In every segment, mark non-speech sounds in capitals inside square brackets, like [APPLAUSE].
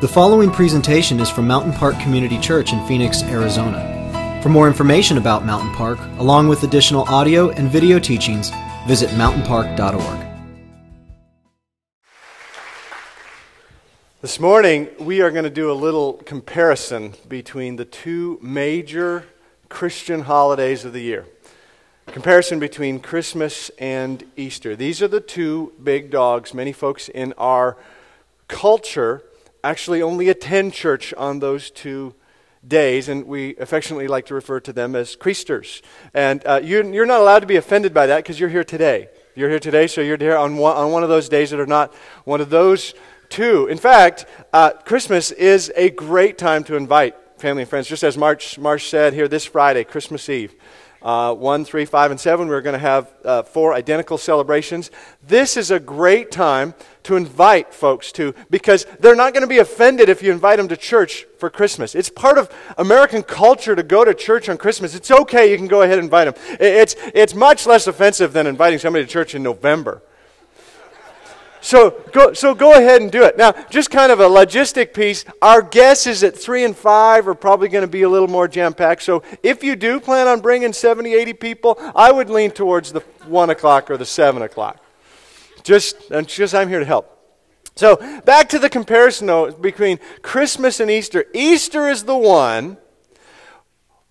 The following presentation is from Mountain Park Community Church in Phoenix, Arizona. For more information about Mountain Park, along with additional audio and video teachings, visit mountainpark.org. This morning, we are going to do a little comparison between the two major Christian holidays of the year. Comparison between Christmas and Easter. These are the two big dogs. Many folks in our culture actually only attend church on those two days, and we affectionately like to refer to them as Creasters. And uh, you're, you're not allowed to be offended by that because you're here today. You're here today, so you're here on one, on one of those days that are not one of those two. In fact, uh, Christmas is a great time to invite family and friends, just as March, March said here this Friday, Christmas Eve. Uh, 1, 3, 5, and 7, we're going to have uh, four identical celebrations. This is a great time to invite folks to because they're not going to be offended if you invite them to church for Christmas. It's part of American culture to go to church on Christmas. It's okay, you can go ahead and invite them. It's, it's much less offensive than inviting somebody to church in November. So go, so go ahead and do it. Now, just kind of a logistic piece. Our guess is that 3 and 5 are probably going to be a little more jam packed. So if you do plan on bringing 70, 80 people, I would lean towards the 1 o'clock or the 7 o'clock. Just, just I'm here to help. So back to the comparison, though, between Christmas and Easter. Easter is the one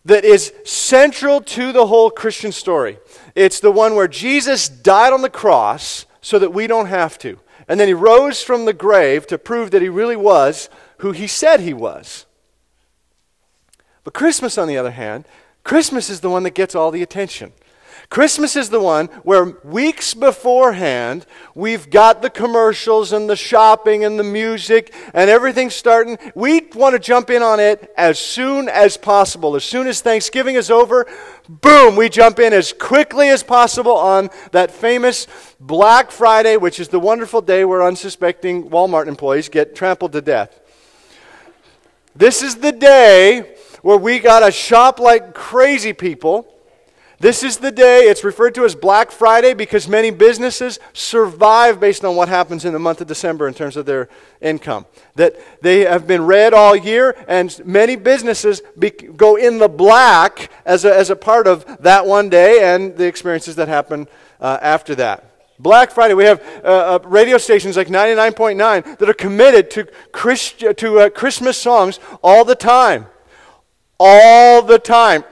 that is central to the whole Christian story. It's the one where Jesus died on the cross so that we don't have to. And then he rose from the grave to prove that he really was who he said he was. But Christmas, on the other hand, Christmas is the one that gets all the attention. Christmas is the one where weeks beforehand we've got the commercials and the shopping and the music and everything starting. We want to jump in on it as soon as possible. As soon as Thanksgiving is over, boom, we jump in as quickly as possible on that famous Black Friday, which is the wonderful day where unsuspecting Walmart employees get trampled to death. This is the day where we got to shop like crazy people this is the day, it's referred to as Black Friday because many businesses survive based on what happens in the month of December in terms of their income. That they have been red all year, and many businesses be, go in the black as a, as a part of that one day and the experiences that happen uh, after that. Black Friday, we have uh, uh, radio stations like 99.9 that are committed to, Christ, to uh, Christmas songs all the time. All the time.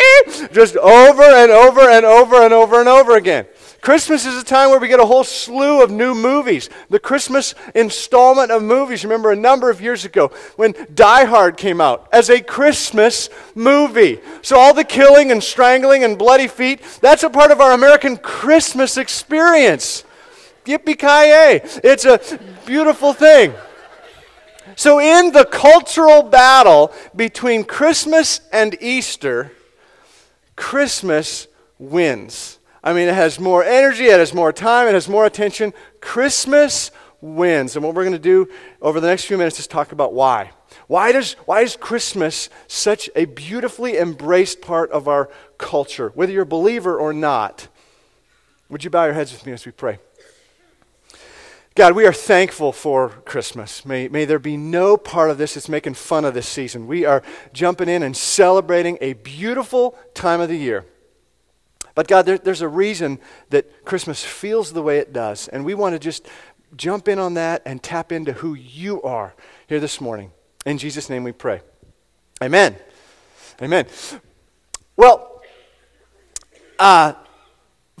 [LAUGHS] Just over and over and over and over and over again. Christmas is a time where we get a whole slew of new movies. The Christmas installment of movies. Remember a number of years ago when Die Hard came out as a Christmas movie. So all the killing and strangling and bloody feet, that's a part of our American Christmas experience. Yippee-ki-yay. It's a beautiful thing. So, in the cultural battle between Christmas and Easter, Christmas wins. I mean, it has more energy, it has more time, it has more attention. Christmas wins. And what we're going to do over the next few minutes is talk about why. Why, does, why is Christmas such a beautifully embraced part of our culture, whether you're a believer or not? Would you bow your heads with me as we pray? God, we are thankful for Christmas. May, may there be no part of this that's making fun of this season. We are jumping in and celebrating a beautiful time of the year. But God, there, there's a reason that Christmas feels the way it does. And we want to just jump in on that and tap into who you are here this morning. In Jesus' name we pray. Amen. Amen. Well, uh,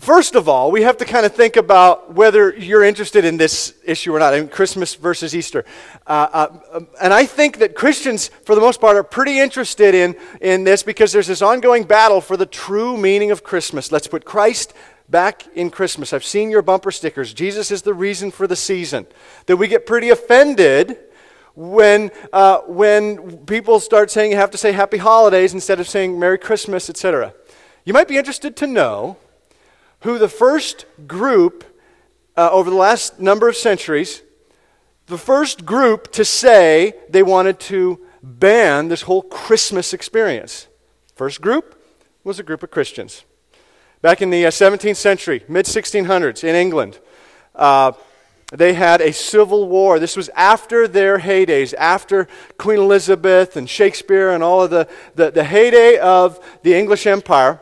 First of all, we have to kind of think about whether you're interested in this issue or not, in Christmas versus Easter. Uh, uh, and I think that Christians, for the most part, are pretty interested in, in this because there's this ongoing battle for the true meaning of Christmas. Let's put Christ back in Christmas. I've seen your bumper stickers. Jesus is the reason for the season. That we get pretty offended when, uh, when people start saying you have to say happy holidays instead of saying Merry Christmas, etc. You might be interested to know who the first group uh, over the last number of centuries, the first group to say they wanted to ban this whole Christmas experience. First group was a group of Christians. Back in the uh, 17th century, mid 1600s in England, uh, they had a civil war. This was after their heydays, after Queen Elizabeth and Shakespeare and all of the, the, the heyday of the English Empire.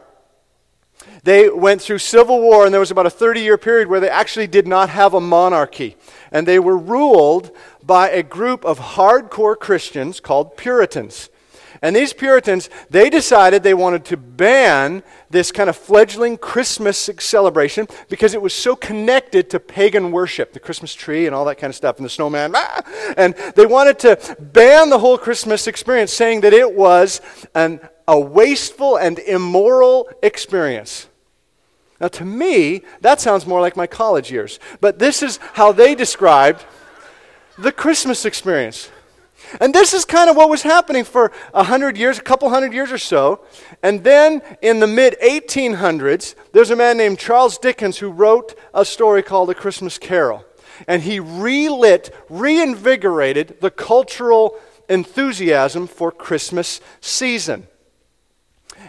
They went through civil war, and there was about a 30 year period where they actually did not have a monarchy. And they were ruled by a group of hardcore Christians called Puritans. And these Puritans, they decided they wanted to ban this kind of fledgling Christmas celebration because it was so connected to pagan worship, the Christmas tree and all that kind of stuff, and the snowman. Ah! And they wanted to ban the whole Christmas experience, saying that it was an, a wasteful and immoral experience. Now, to me, that sounds more like my college years. But this is how they described the Christmas experience. And this is kind of what was happening for a hundred years, a couple hundred years or so. And then in the mid 1800s, there's a man named Charles Dickens who wrote a story called A Christmas Carol. And he relit, reinvigorated the cultural enthusiasm for Christmas season.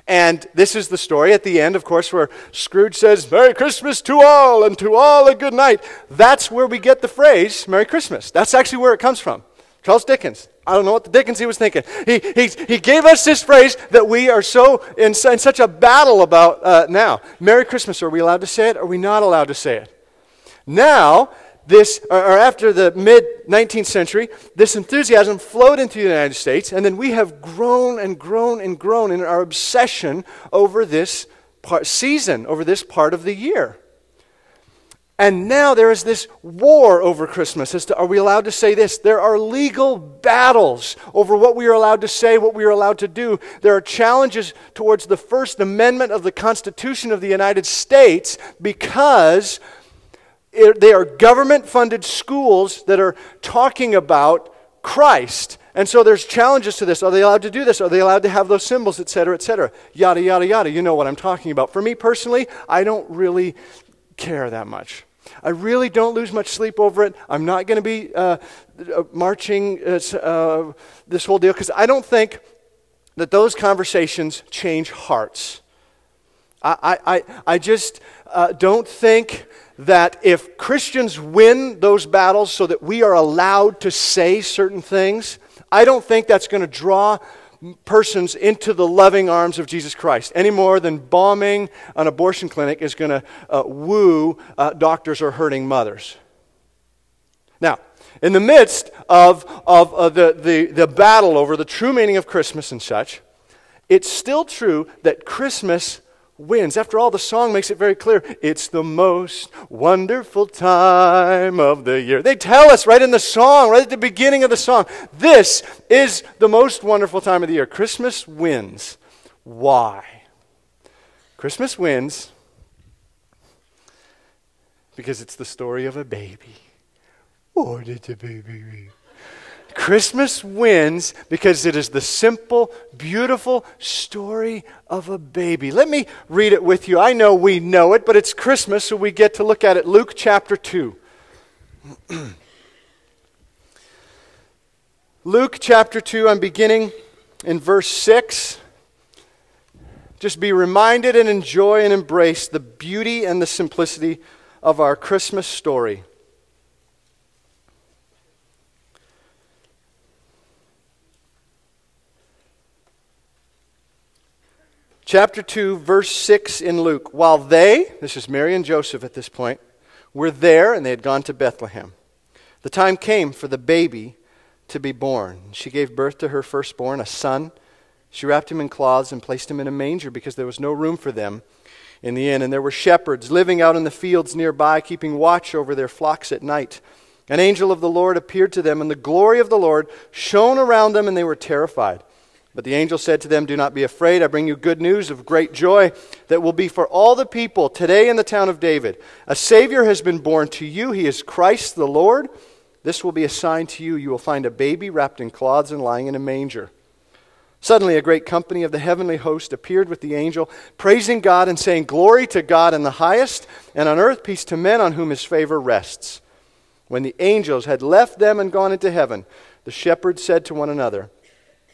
And this is the story at the end, of course, where Scrooge says, Merry Christmas to all, and to all a good night. That's where we get the phrase Merry Christmas. That's actually where it comes from. Charles Dickens. I don't know what the Dickens he was thinking. He, he, he gave us this phrase that we are so in, in such a battle about uh, now. Merry Christmas. Are we allowed to say it? Are we not allowed to say it? Now, this, or, after the mid 19th century, this enthusiasm flowed into the United States, and then we have grown and grown and grown in our obsession over this part, season, over this part of the year. And now there is this war over Christmas. As to, are we allowed to say this? There are legal battles over what we are allowed to say, what we are allowed to do. There are challenges towards the First Amendment of the Constitution of the United States because they are government funded schools that are talking about Christ. And so there's challenges to this. Are they allowed to do this? Are they allowed to have those symbols, et cetera, et cetera? Yada, yada, yada. You know what I'm talking about. For me personally, I don't really care that much. I really don't lose much sleep over it. I'm not going to be uh, uh, marching uh, uh, this whole deal because I don't think that those conversations change hearts. I, I, I just uh, don't think that if Christians win those battles so that we are allowed to say certain things, I don't think that's going to draw persons into the loving arms of Jesus Christ, any more than bombing an abortion clinic is going to uh, woo uh, doctors or hurting mothers. Now, in the midst of, of uh, the, the, the battle over the true meaning of Christmas and such, it's still true that Christmas wins. After all, the song makes it very clear it's the most wonderful time of the year. They tell us right in the song, right at the beginning of the song, this is the most wonderful time of the year. Christmas wins. Why? Christmas wins because it's the story of a baby. What did the baby Christmas wins because it is the simple, beautiful story of a baby. Let me read it with you. I know we know it, but it's Christmas, so we get to look at it. Luke chapter 2. [CLEARS THROAT] Luke chapter 2, I'm beginning in verse 6. Just be reminded and enjoy and embrace the beauty and the simplicity of our Christmas story. Chapter 2, verse 6 in Luke. While they, this is Mary and Joseph at this point, were there and they had gone to Bethlehem, the time came for the baby to be born. She gave birth to her firstborn, a son. She wrapped him in cloths and placed him in a manger because there was no room for them in the inn. And there were shepherds living out in the fields nearby, keeping watch over their flocks at night. An angel of the Lord appeared to them, and the glory of the Lord shone around them, and they were terrified. But the angel said to them, Do not be afraid. I bring you good news of great joy that will be for all the people today in the town of David. A Savior has been born to you. He is Christ the Lord. This will be a sign to you. You will find a baby wrapped in cloths and lying in a manger. Suddenly, a great company of the heavenly host appeared with the angel, praising God and saying, Glory to God in the highest, and on earth peace to men on whom his favor rests. When the angels had left them and gone into heaven, the shepherds said to one another,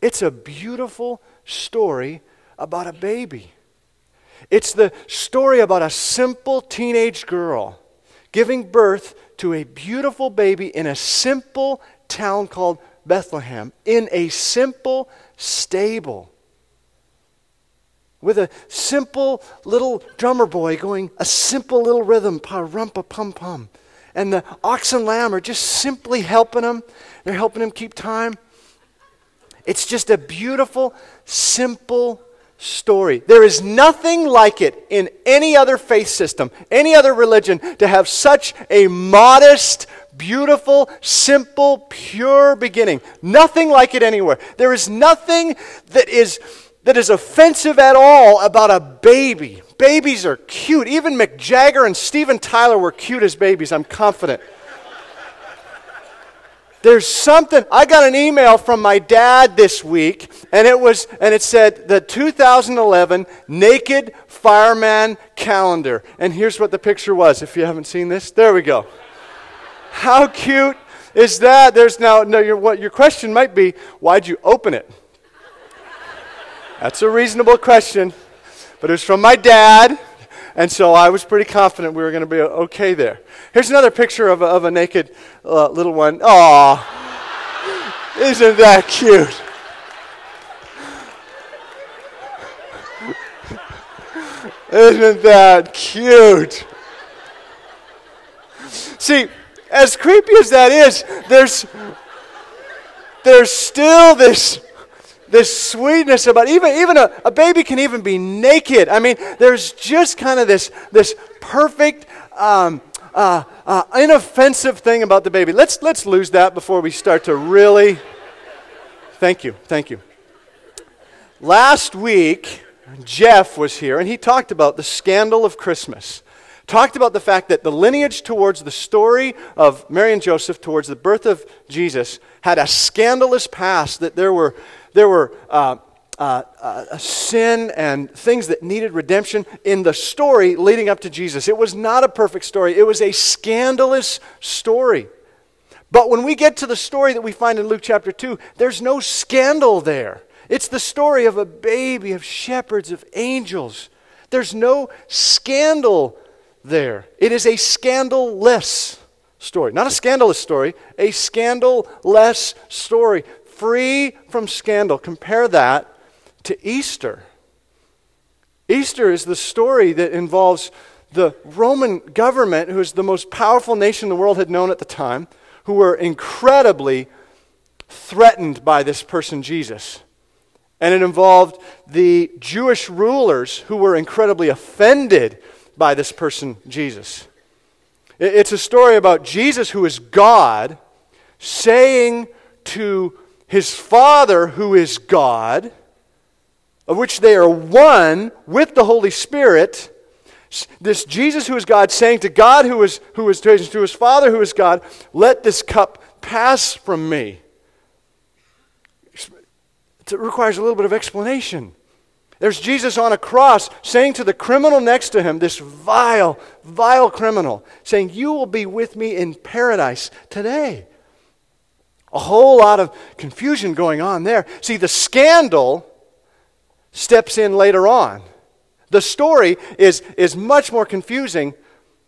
It's a beautiful story about a baby. It's the story about a simple teenage girl giving birth to a beautiful baby in a simple town called Bethlehem, in a simple stable, with a simple little drummer boy going a simple little rhythm, pa rumpa pum pum. And the ox and lamb are just simply helping him. They're helping him keep time. It's just a beautiful, simple story. There is nothing like it in any other faith system, any other religion, to have such a modest, beautiful, simple, pure beginning. Nothing like it anywhere. There is nothing that is, that is offensive at all about a baby. Babies are cute. Even Mick Jagger and Steven Tyler were cute as babies, I'm confident. There's something. I got an email from my dad this week, and it was, and it said the 2011 Naked Fireman calendar. And here's what the picture was. If you haven't seen this, there we go. How cute is that? There's now, no, your, what your question might be, why'd you open it? That's a reasonable question, but it was from my dad. And so I was pretty confident we were going to be okay there. Here's another picture of a, of a naked uh, little one. Aw, isn't that cute? Isn't that cute? See, as creepy as that is, there's, there's still this this sweetness about even even a, a baby can even be naked. I mean, there's just kind of this this perfect. Um, uh, uh, inoffensive thing about the baby. Let's let's lose that before we start to really. Thank you, thank you. Last week, Jeff was here and he talked about the scandal of Christmas. Talked about the fact that the lineage towards the story of Mary and Joseph, towards the birth of Jesus, had a scandalous past. That there were there were uh, uh, uh, sin and things that needed redemption in the story leading up to Jesus. It was not a perfect story, it was a scandalous story. But when we get to the story that we find in Luke chapter 2, there's no scandal there. It's the story of a baby, of shepherds, of angels. There's no scandal there. It is a scandaless story. Not a scandalous story, a scandaless story free from scandal. Compare that to Easter. Easter is the story that involves the Roman government, who is the most powerful nation the world had known at the time, who were incredibly threatened by this person, Jesus. And it involved the Jewish rulers who were incredibly offended by this person, Jesus. It's a story about Jesus, who is God, saying to his Father, who is God, of which they are one with the Holy Spirit. This Jesus, who is God, saying to God, who is, who is to his Father, who is God, let this cup pass from me. It requires a little bit of explanation. There's Jesus on a cross saying to the criminal next to him, this vile, vile criminal, saying, You will be with me in paradise today. A whole lot of confusion going on there. See, the scandal steps in later on. The story is, is much more confusing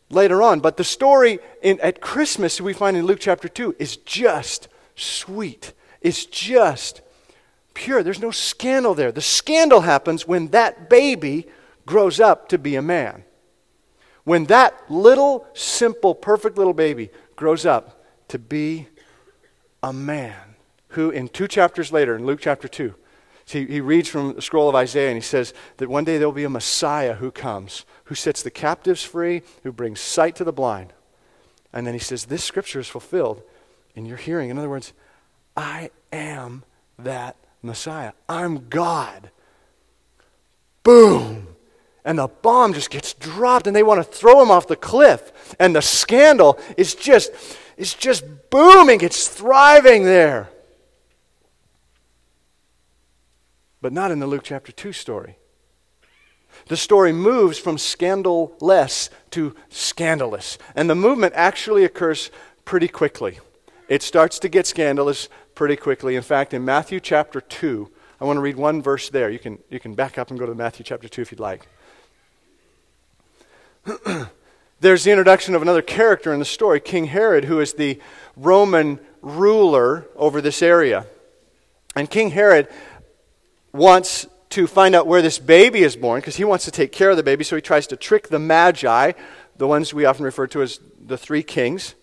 later on, but the story in, at Christmas we find in Luke chapter 2 is just sweet. It's just pure. There's no scandal there. The scandal happens when that baby grows up to be a man. When that little, simple, perfect little baby grows up to be a man who, in two chapters later, in Luke chapter 2, he, he reads from the scroll of Isaiah and he says that one day there will be a Messiah who comes, who sets the captives free, who brings sight to the blind. And then he says, This scripture is fulfilled in your hearing. In other words, I am that Messiah. I'm God. Boom! and the bomb just gets dropped and they want to throw him off the cliff and the scandal is just is just booming it's thriving there but not in the luke chapter 2 story the story moves from scandal less to scandalous and the movement actually occurs pretty quickly it starts to get scandalous pretty quickly. In fact in matthew chapter 2 i want to read one verse there. You can, you can back up and go to matthew chapter 2 if you'd like. [CLEARS THROAT] There's the introduction of another character in the story, King Herod, who is the Roman ruler over this area. And King Herod wants to find out where this baby is born because he wants to take care of the baby, so he tries to trick the Magi, the ones we often refer to as the three kings,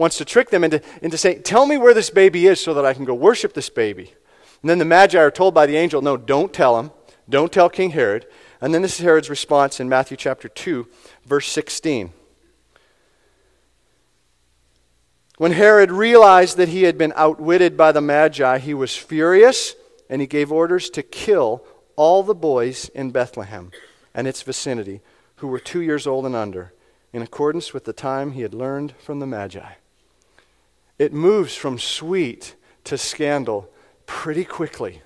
wants to trick them into, into saying, Tell me where this baby is so that I can go worship this baby. And then the Magi are told by the angel, No, don't tell him. Don't tell King Herod. And then this is Herod's response in Matthew chapter 2, verse 16. When Herod realized that he had been outwitted by the Magi, he was furious and he gave orders to kill all the boys in Bethlehem and its vicinity who were two years old and under, in accordance with the time he had learned from the Magi. It moves from sweet to scandal pretty quickly.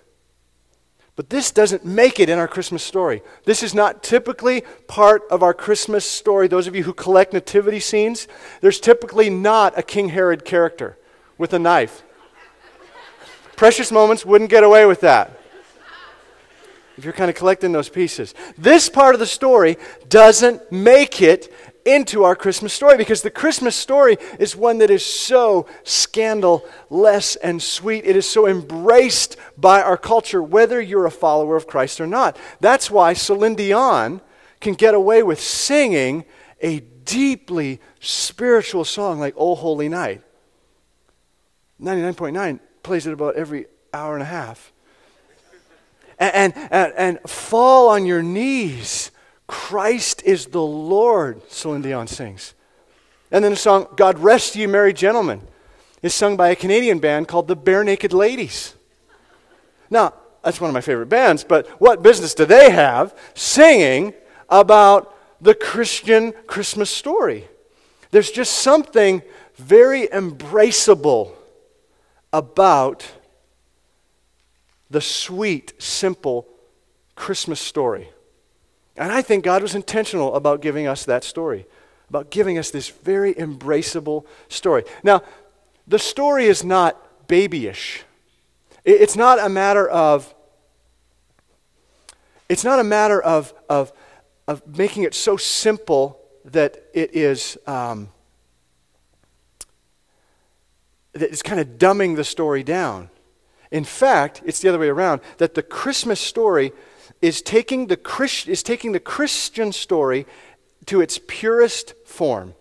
But this doesn't make it in our Christmas story. This is not typically part of our Christmas story. Those of you who collect nativity scenes, there's typically not a King Herod character with a knife. Precious Moments wouldn't get away with that. If you're kind of collecting those pieces. This part of the story doesn't make it into our Christmas story because the Christmas story is one that is so scandalous and sweet. It is so embraced by our culture, whether you're a follower of Christ or not. That's why Celine Dion can get away with singing a deeply spiritual song like Oh Holy Night. 99.9 plays it about every hour and a half. And, and, and, fall on your knees Christ is the Lord, Celine Dion sings. And then the song, God Rest You Merry Gentlemen, is sung by a Canadian band called the Barenaked Ladies. Now, that's one of my favorite bands, but what business do they have singing about the Christian Christmas story? There's just something very embraceable about the sweet, simple Christmas story. And I think God was intentional about giving us that story, about giving us this very embraceable story. Now, the story is not babyish. It's not a matter of it's not a matter of, of, of making it so simple that it is um, that it's kind of dumbing the story down. In fact, it's the other way around, that the Christmas story is taking the, Christ, is taking the Christian story to its purest form.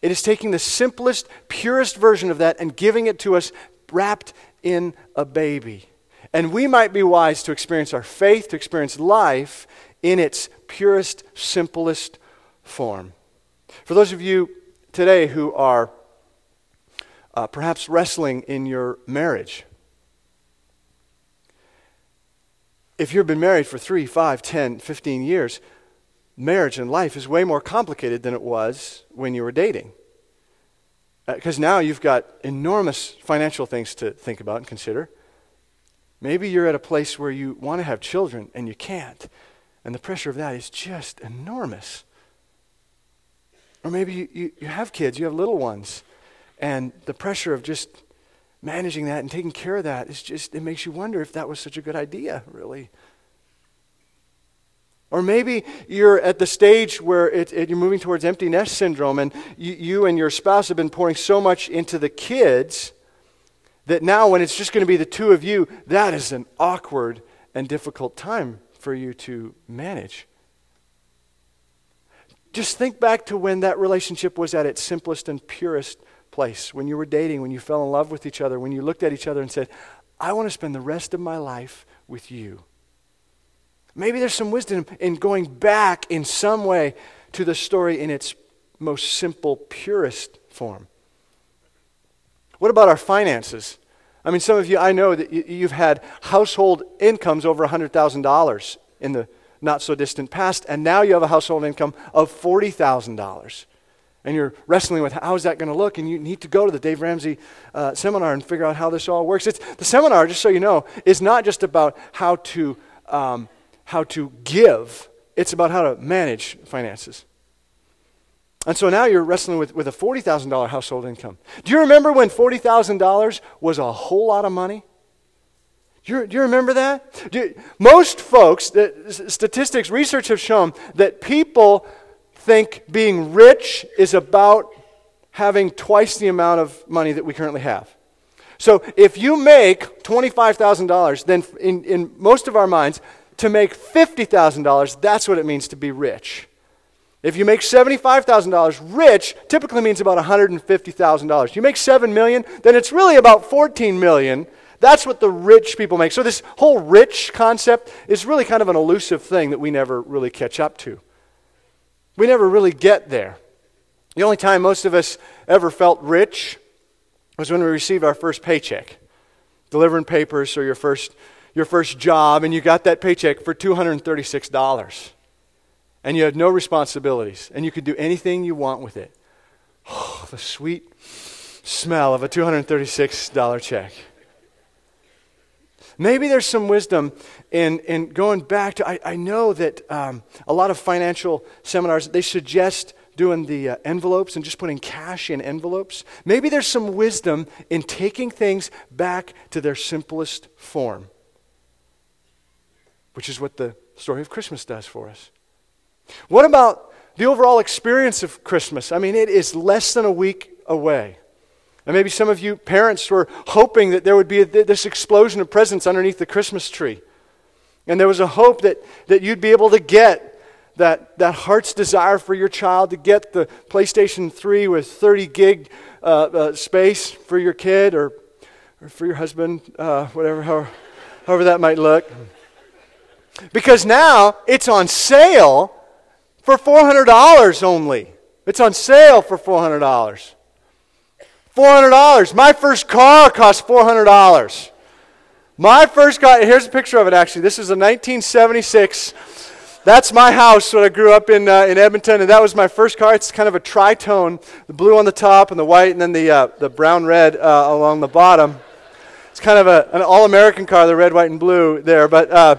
It is taking the simplest, purest version of that and giving it to us wrapped in a baby. And we might be wise to experience our faith, to experience life in its purest, simplest form. For those of you today who are uh, perhaps wrestling in your marriage, if you've been married for 3, 5, 10, 15 years, marriage and life is way more complicated than it was when you were dating. Because uh, now you've got enormous financial things to think about and consider. Maybe you're at a place where you want to have children and you can't. And the pressure of that is just enormous. Or maybe you, you, you have kids, you have little ones, and the pressure of just managing that and taking care of that is just, it makes you wonder if that was such a good idea, really. Or maybe you're at the stage where it, it, you're moving towards empty nest syndrome and you, you and your spouse have been pouring so much into the kids that now, when it's just going to be the two of you, that is an awkward and difficult time for you to manage. Just think back to when that relationship was at its simplest and purest place, when you were dating, when you fell in love with each other, when you looked at each other and said, I want to spend the rest of my life with you. Maybe there's some wisdom in going back in some way to the story in its most simple, purest form. What about our finances? I mean, some of you, I know that you've had household incomes over $100,000 in the not so distant past, and now you have a household income of $40,000. And you're wrestling with how is that going to look, and you need to go to the Dave Ramsey uh, seminar and figure out how this all works. It's, the seminar, just so you know, is not just about how to, um, how to give, it's about how to manage finances. And so now you're wrestling with, with a $40,000 household income. Do you remember when $40,000 was a whole lot of money? Do you, remember that? You, most folks, the, statistics, research have shown that people think being rich is about having twice the amount of money that we currently have. So if you make $25,000, then in, in most of our minds, to make $50,000, that's what it means to be rich. If you make $75,000, rich typically means about $150,000. You make 7 million, then it's really about 14 million. that's what the rich people make. So, this whole rich concept is really kind of an elusive thing that we never really catch up to. We never really get there. The only time most of us ever felt rich was when we received our first paycheck, delivering papers or your first, your first job, and you got that paycheck for $236. And you had no responsibilities, and you could do anything you want with it. Oh, the sweet smell of a $236 check. Maybe there's some wisdom in, in going back to, I, I know that um, a lot of financial seminars, they suggest doing the uh, envelopes and just putting cash in envelopes. Maybe there's some wisdom in taking things back to their simplest form, which is what the story of Christmas does for us. What about the overall experience of Christmas? I mean, it is less than a week away. And maybe some of you parents were hoping that there would be a, this explosion of presents underneath the Christmas tree. And there was a hope that, that you'd be able to get that, that heart's desire for your child to get the PlayStation 3 with 30 gig uh, uh, space for your kid or, or for your husband, uh, whatever, however, however that might look. Because now it's on sale for $400 only. It's on sale for $400. $400. My first car cost $400. My first car, here's a picture of it actually. This is a 1976. That's my house when I grew up in, uh, in Edmonton, and that was my first car. It's kind of a tritone the blue on the top and the white, and then the, uh, the brown red uh, along the bottom. It's kind of a, an all American car, the red, white, and blue there. But uh,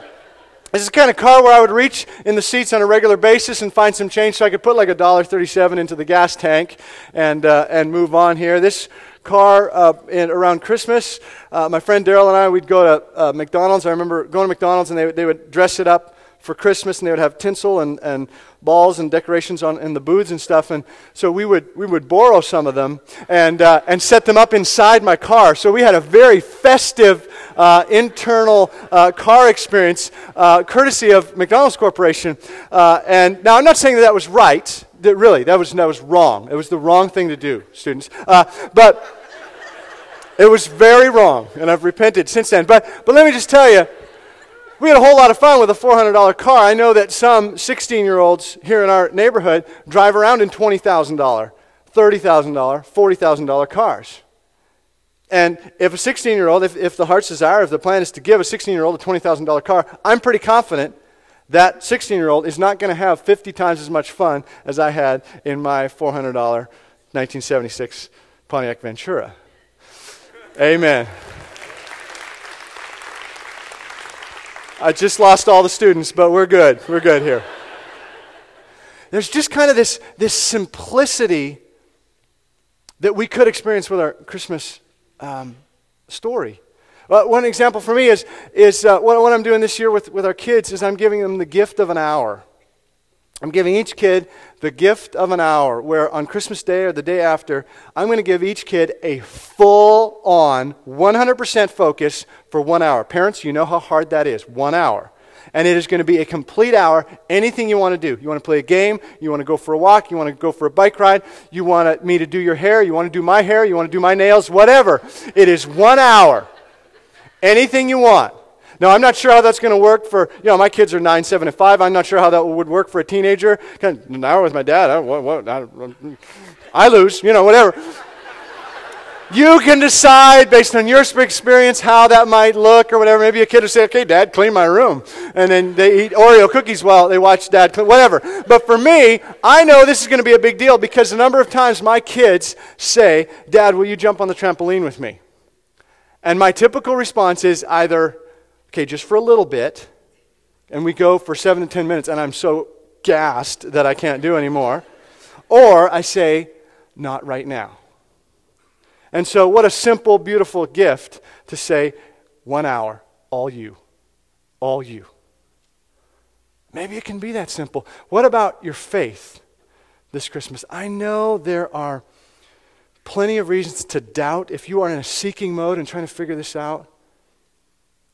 this is the kind of car where I would reach in the seats on a regular basis and find some change so I could put like a dollar thirty-seven into the gas tank and, uh, and move on here. This car uh, in, around Christmas, uh, my friend Daryl and I, we'd go to uh, McDonald's. I remember going to McDonald's and they, they would dress it up for Christmas and they would have tinsel and, and balls and decorations on in the booths and stuff. And so we would, we would borrow some of them and, uh, and set them up inside my car. So we had a very festive uh, internal uh, car experience, uh, courtesy of McDonald's Corporation. Uh, and now I'm not saying that that was right. That really, that was, that was wrong. It was the wrong thing to do, students. Uh, but it was very wrong, and I've repented since then. But, but let me just tell you, we had a whole lot of fun with a $400 car. I know that some 16 year olds here in our neighborhood drive around in $20,000, $30,000, $40,000 cars. And if a 16 year old, if, if the heart's desire, if the plan is to give a 16 year old a $20,000 car, I'm pretty confident that 16 year old is not going to have 50 times as much fun as I had in my $400 1976 Pontiac Ventura. Amen. I just lost all the students, but we're good. We're good here. There's just kind of this, this simplicity that we could experience with our Christmas um, story. Uh, one example for me is, is uh, what, what I'm doing this year with, with our kids is I'm giving them the gift of an hour. I'm giving each kid the gift of an hour, where on Christmas Day or the day after, I'm going to give each kid a full on, 100% focus for one hour. Parents, you know how hard that is one hour. And it is going to be a complete hour, anything you want to do. You want to play a game, you want to go for a walk, you want to go for a bike ride, you want me to do your hair, you want to do my hair, you want to do my nails, whatever. It is one hour. Anything you want. Now, I'm not sure how that's going to work for, you know, my kids are 9, 7, and 5. I'm not sure how that would work for a teenager. Hour with my dad, I, what, what, I, I lose, you know, whatever. You can decide based on your experience how that might look or whatever. Maybe a kid will say, okay, dad, clean my room. And then they eat Oreo cookies while they watch dad clean, whatever. But for me, I know this is going to be a big deal because the number of times my kids say, dad, will you jump on the trampoline with me? And my typical response is either, okay, just for a little bit, and we go for seven to ten minutes, and I'm so gassed that I can't do anymore. Or I say, not right now. And so, what a simple, beautiful gift to say, one hour, all you. All you. Maybe it can be that simple. What about your faith this Christmas? I know there are plenty of reasons to doubt if you are in a seeking mode and trying to figure this out.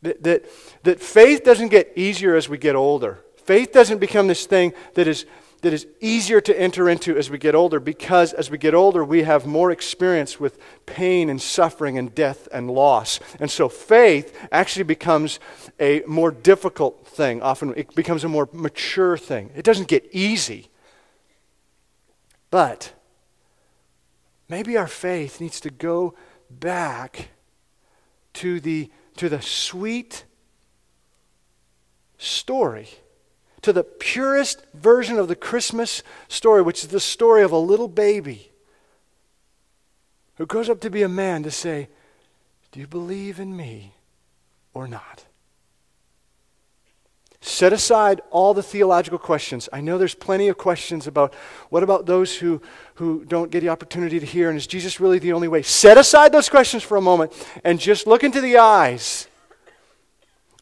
That, that, that faith doesn't get easier as we get older. Faith doesn't become this thing that is, that is easier to enter into as we get older because as we get older, we have more experience with pain and suffering and death and loss. And so faith actually becomes a more difficult thing. Often it becomes a more mature thing. It doesn't get easy. But maybe our faith needs to go back to the, to the sweet story to the purest version of the Christmas story, which is the story of a little baby who grows up to be a man to say, Do you believe in me or not? Set aside all the theological questions. I know there's plenty of questions about what about those who, who don't get the opportunity to hear, and is Jesus really the only way? Set aside those questions for a moment and just look into the eyes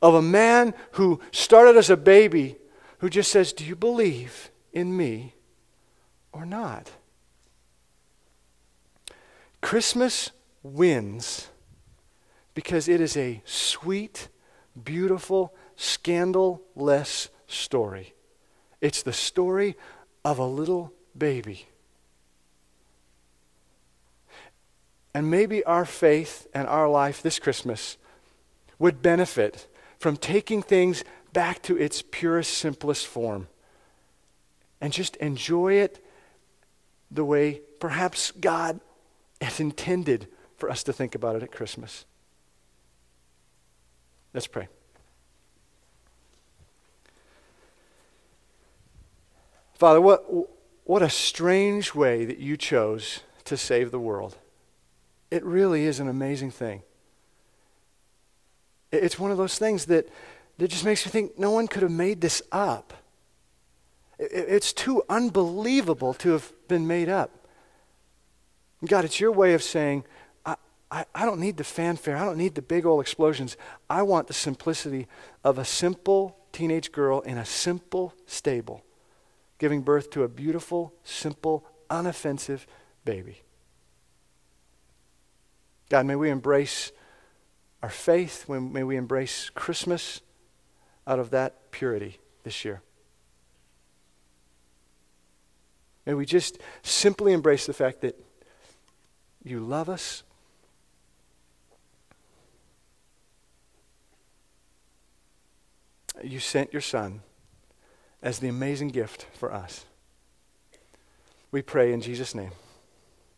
of a man who started as a baby who just says, Do you believe in me or not? Christmas wins because it is a sweet, beautiful, scandal-less story. It's the story of a little baby. And maybe our faith and our life this Christmas would benefit from taking things back to its purest, simplest form. And just enjoy it the way perhaps God has intended for us to think about it at Christmas. Let's pray. Father, what, what a strange way that you chose to save the world. It really is an amazing thing. It's one of those things that that just makes me think no one could have made this up. It's too unbelievable to have been made up. God, it's your way of saying, I, I, I, don't need the fanfare. I don't need the big old explosions. I want the simplicity of a simple teenage girl in a simple stable giving birth to a beautiful, simple, unoffensive baby. God, may we embrace our faith. May we embrace Christmas out of that purity this year. May we just simply embrace the fact that you love us. You sent your Son as the amazing gift for us. We pray in Jesus' name.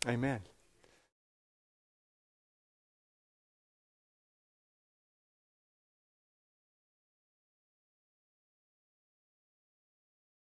Amen.